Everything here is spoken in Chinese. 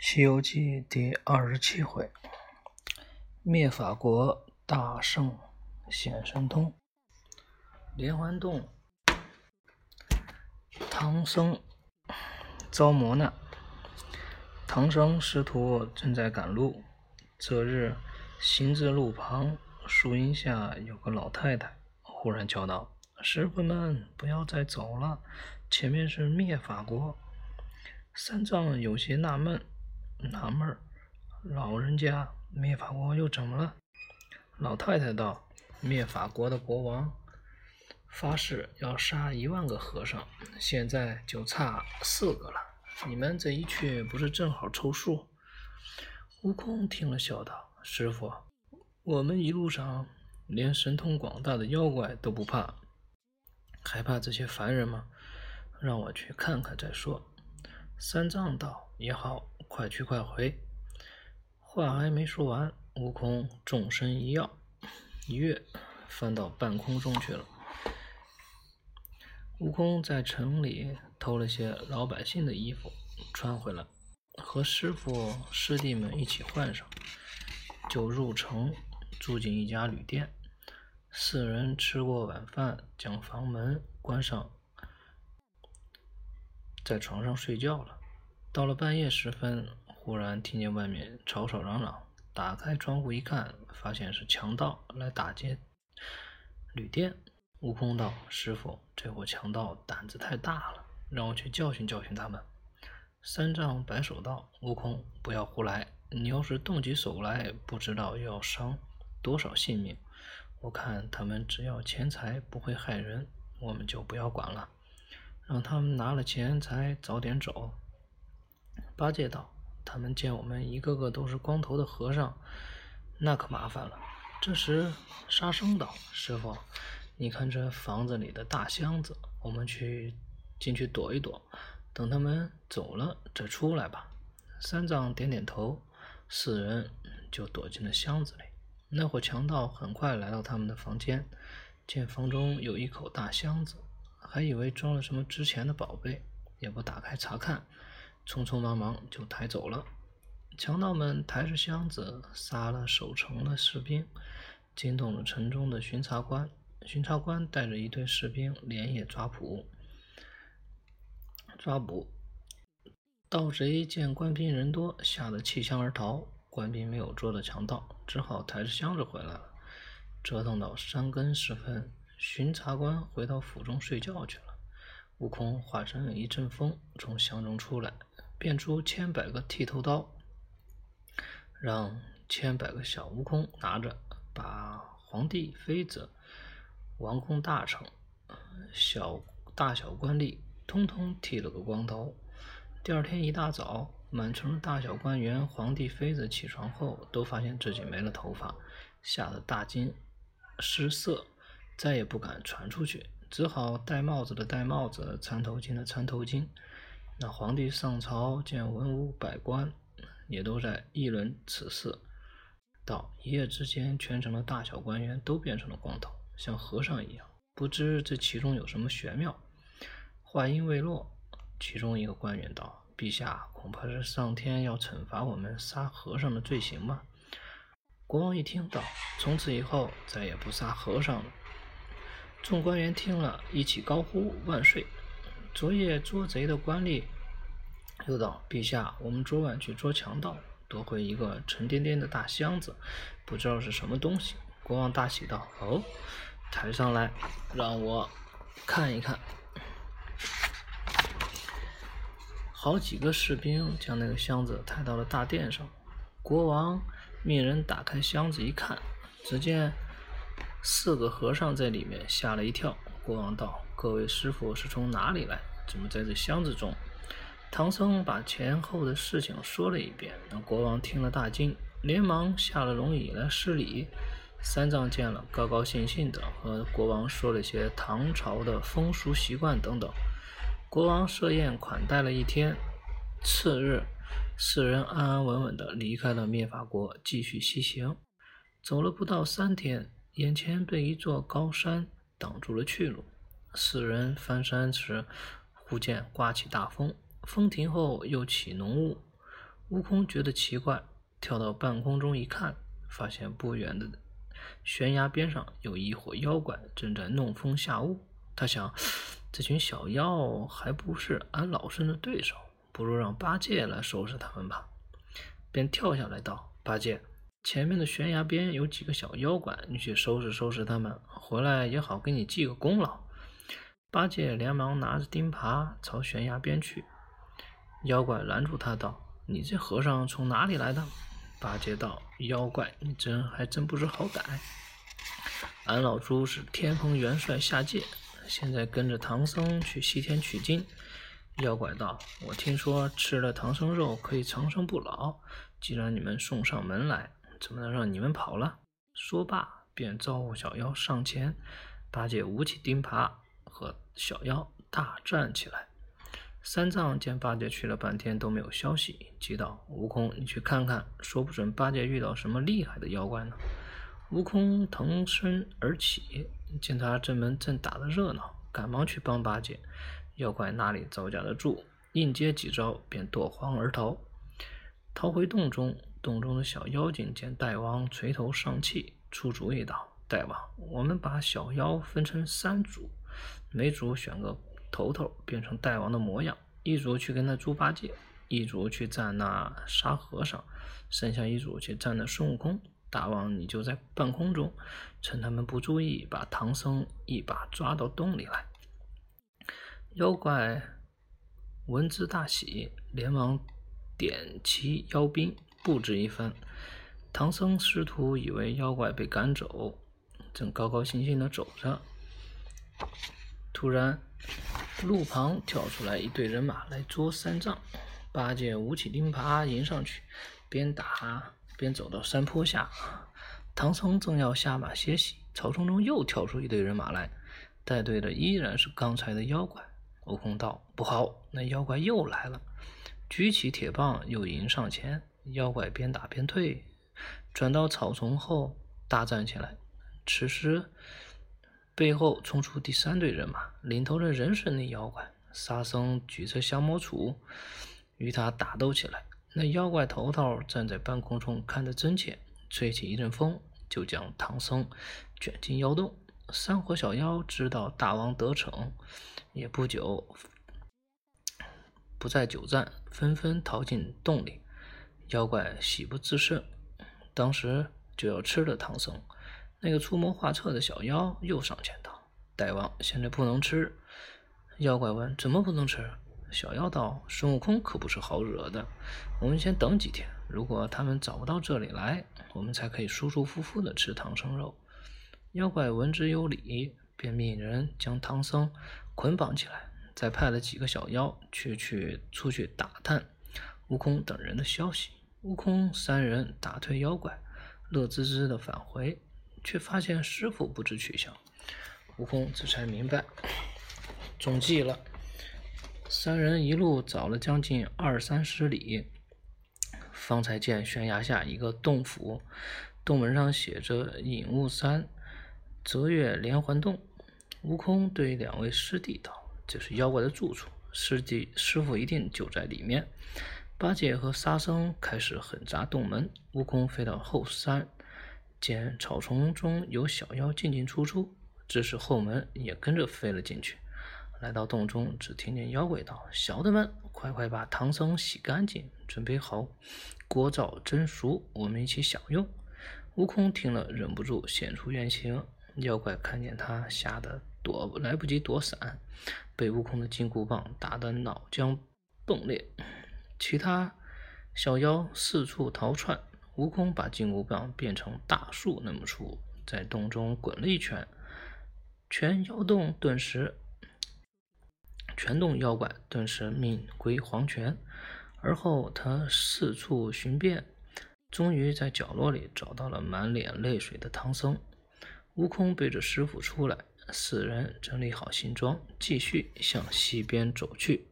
《西游记》第二十七回：灭法国大圣显神通。连环洞，唐僧遭磨难。唐僧师徒正在赶路，这日行至路旁，树荫下有个老太太，忽然叫道：“师傅们，不要再走了，前面是灭法国。”三藏有些纳闷。纳闷儿，老人家，灭法国又怎么了？老太太道：“灭法国的国王发誓要杀一万个和尚，现在就差四个了。你们这一去，不是正好凑数？”悟空听了，笑道：“师傅，我们一路上连神通广大的妖怪都不怕，还怕这些凡人吗？让我去看看再说。”三藏道：“也好。”快去快回！话还没说完，悟空纵身一跃，一跃翻到半空中去了。悟空在城里偷了些老百姓的衣服穿回来，和师傅师弟们一起换上，就入城住进一家旅店。四人吃过晚饭，将房门关上，在床上睡觉了。到了半夜时分，忽然听见外面吵吵嚷嚷。打开窗户一看，发现是强盗来打劫旅店。悟空道：“师傅，这伙强盗胆子太大了，让我去教训教训他们。”三藏摆手道：“悟空，不要胡来！你要是动起手来，不知道要伤多少性命。我看他们只要钱财，不会害人，我们就不要管了，让他们拿了钱财早点走。”八戒道：“他们见我们一个个都是光头的和尚，那可麻烦了。”这时沙僧道：“师傅，你看这房子里的大箱子，我们去进去躲一躲，等他们走了再出来吧。”三藏点点头，四人就躲进了箱子里。那伙强盗很快来到他们的房间，见房中有一口大箱子，还以为装了什么值钱的宝贝，也不打开查看。匆匆忙忙就抬走了。强盗们抬着箱子，杀了守城的士兵，惊动了城中的巡查官。巡查官带着一队士兵，连夜抓捕。抓捕盗贼见官兵人多，吓得弃枪而逃。官兵没有捉到强盗，只好抬着箱子回来了。折腾到三更时分，巡查官回到府中睡觉去了。悟空化成一阵风，从箱中出来。变出千百个剃头刀，让千百个小悟空拿着，把皇帝、妃子、王公大臣、小大小官吏，通通剃了个光头。第二天一大早，满城的大小官员、皇帝、妃子起床后，都发现自己没了头发，吓得大惊失色，再也不敢传出去，只好戴帽子的戴帽子，缠头巾的缠头巾。那皇帝上朝见文武百官，也都在议论此事。道一夜之间，全城的大小官员都变成了光头，像和尚一样。不知这其中有什么玄妙。话音未落，其中一个官员道：“陛下，恐怕是上天要惩罚我们杀和尚的罪行吧？”国王一听到，从此以后再也不杀和尚了。众官员听了一起高呼万岁。昨夜捉贼的官吏又道：“陛下，我们昨晚去捉强盗，夺回一个沉甸甸的大箱子，不知道是什么东西。”国王大喜道：“哦，抬上来，让我看一看。”好几个士兵将那个箱子抬到了大殿上。国王命人打开箱子一看，只见四个和尚在里面，吓了一跳。国王道：“各位师傅是从哪里来？怎么在这箱子中？”唐僧把前后的事情说了一遍。那国王听了大惊，连忙下了龙椅来施礼。三藏见了，高高兴兴的和国王说了些唐朝的风俗习惯等等。国王设宴款待了一天。次日，四人安安稳稳的离开了灭法国，继续西行。走了不到三天，眼前被一座高山。挡住了去路。四人翻山时，忽见刮起大风，风停后又起浓雾。悟空觉得奇怪，跳到半空中一看，发现不远的悬崖边上有一伙妖怪正在弄风下雾。他想，这群小妖还不是俺老孙的对手，不如让八戒来收拾他们吧。便跳下来道：“八戒，前面的悬崖边有几个小妖怪，你去收拾收拾他们，回来也好给你记个功劳。”八戒连忙拿着钉耙朝悬崖边去。妖怪拦住他道：“你这和尚从哪里来的？”八戒道：“妖怪，你真还真不知好歹。俺老猪是天蓬元帅下界，现在跟着唐僧去西天取经。”妖怪道：“我听说吃了唐僧肉可以长生不老，既然你们送上门来，怎么能让你们跑了？”说罢，便招呼小妖上前。八戒舞起钉耙，和小妖大战起来。三藏见八戒去了半天都没有消息，急道：“悟空，你去看看，说不准八戒遇到什么厉害的妖怪呢。”悟空腾身而起，见他正门正打得热闹，赶忙去帮八戒。妖怪哪里招架得住，应接几招便落荒而逃。逃回洞中，洞中的小妖精见大王垂头丧气，出主意道：“大王，我们把小妖分成三组，每组选个。”头头变成大王的模样，一组去跟那猪八戒，一组去战那沙和尚，剩下一组去战那孙悟空。大王，你就在半空中，趁他们不注意，把唐僧一把抓到洞里来。妖怪闻之大喜，连忙点齐妖兵，布置一番。唐僧师徒以为妖怪被赶走，正高高兴兴地走着，突然。路旁跳出来一队人马来捉三藏，八戒舞起钉耙迎上去，边打边走到山坡下。唐僧正要下马歇息，草丛中又跳出一队人马来，带队的依然是刚才的妖怪。悟空道：“不好，那妖怪又来了！”举起铁棒又迎上前，妖怪边打边退，转到草丛后大战起来。此时。背后冲出第三队人马，领头的人是那妖怪。沙僧举着降魔杵与他打斗起来。那妖怪头头站在半空中看得真切，吹起一阵风，就将唐僧卷进妖洞。三伙小妖知道大王得逞，也不久不再久战，纷纷逃进洞里。妖怪喜不自胜，当时就要吃了唐僧。那个出谋划策的小妖又上前道：“大王，现在不能吃。”妖怪问：“怎么不能吃？”小妖道：“孙悟空可不是好惹的，我们先等几天。如果他们找不到这里来，我们才可以舒舒服服的吃唐僧肉。”妖怪闻之有理，便命人将唐僧捆绑起来，再派了几个小妖去去出去打探悟空等人的消息。悟空三人打退妖怪，乐滋滋的返回。却发现师傅不知去向，悟空这才明白中计了。三人一路找了将近二三十里，方才见悬崖下一个洞府，洞门上写着“隐雾山泽月连环洞”。悟空对两位师弟道：“这是妖怪的住处，师弟师傅一定就在里面。”八戒和沙僧开始狠砸洞门，悟空飞到后山。见草丛中有小妖进进出出，这时后门也跟着飞了进去。来到洞中，只听见妖怪道：“小的们，快快把唐僧洗干净，准备好锅灶蒸熟，我们一起享用。”悟空听了，忍不住现出原形。妖怪看见他，吓得躲来不及躲闪，被悟空的金箍棒打得脑浆迸裂。其他小妖四处逃窜。悟空把金箍棒变成大树那么粗，在洞中滚了一圈，全妖洞顿时，全洞妖怪顿时命归黄泉。而后他四处寻遍，终于在角落里找到了满脸泪水的唐僧。悟空背着师傅出来，四人整理好行装，继续向西边走去。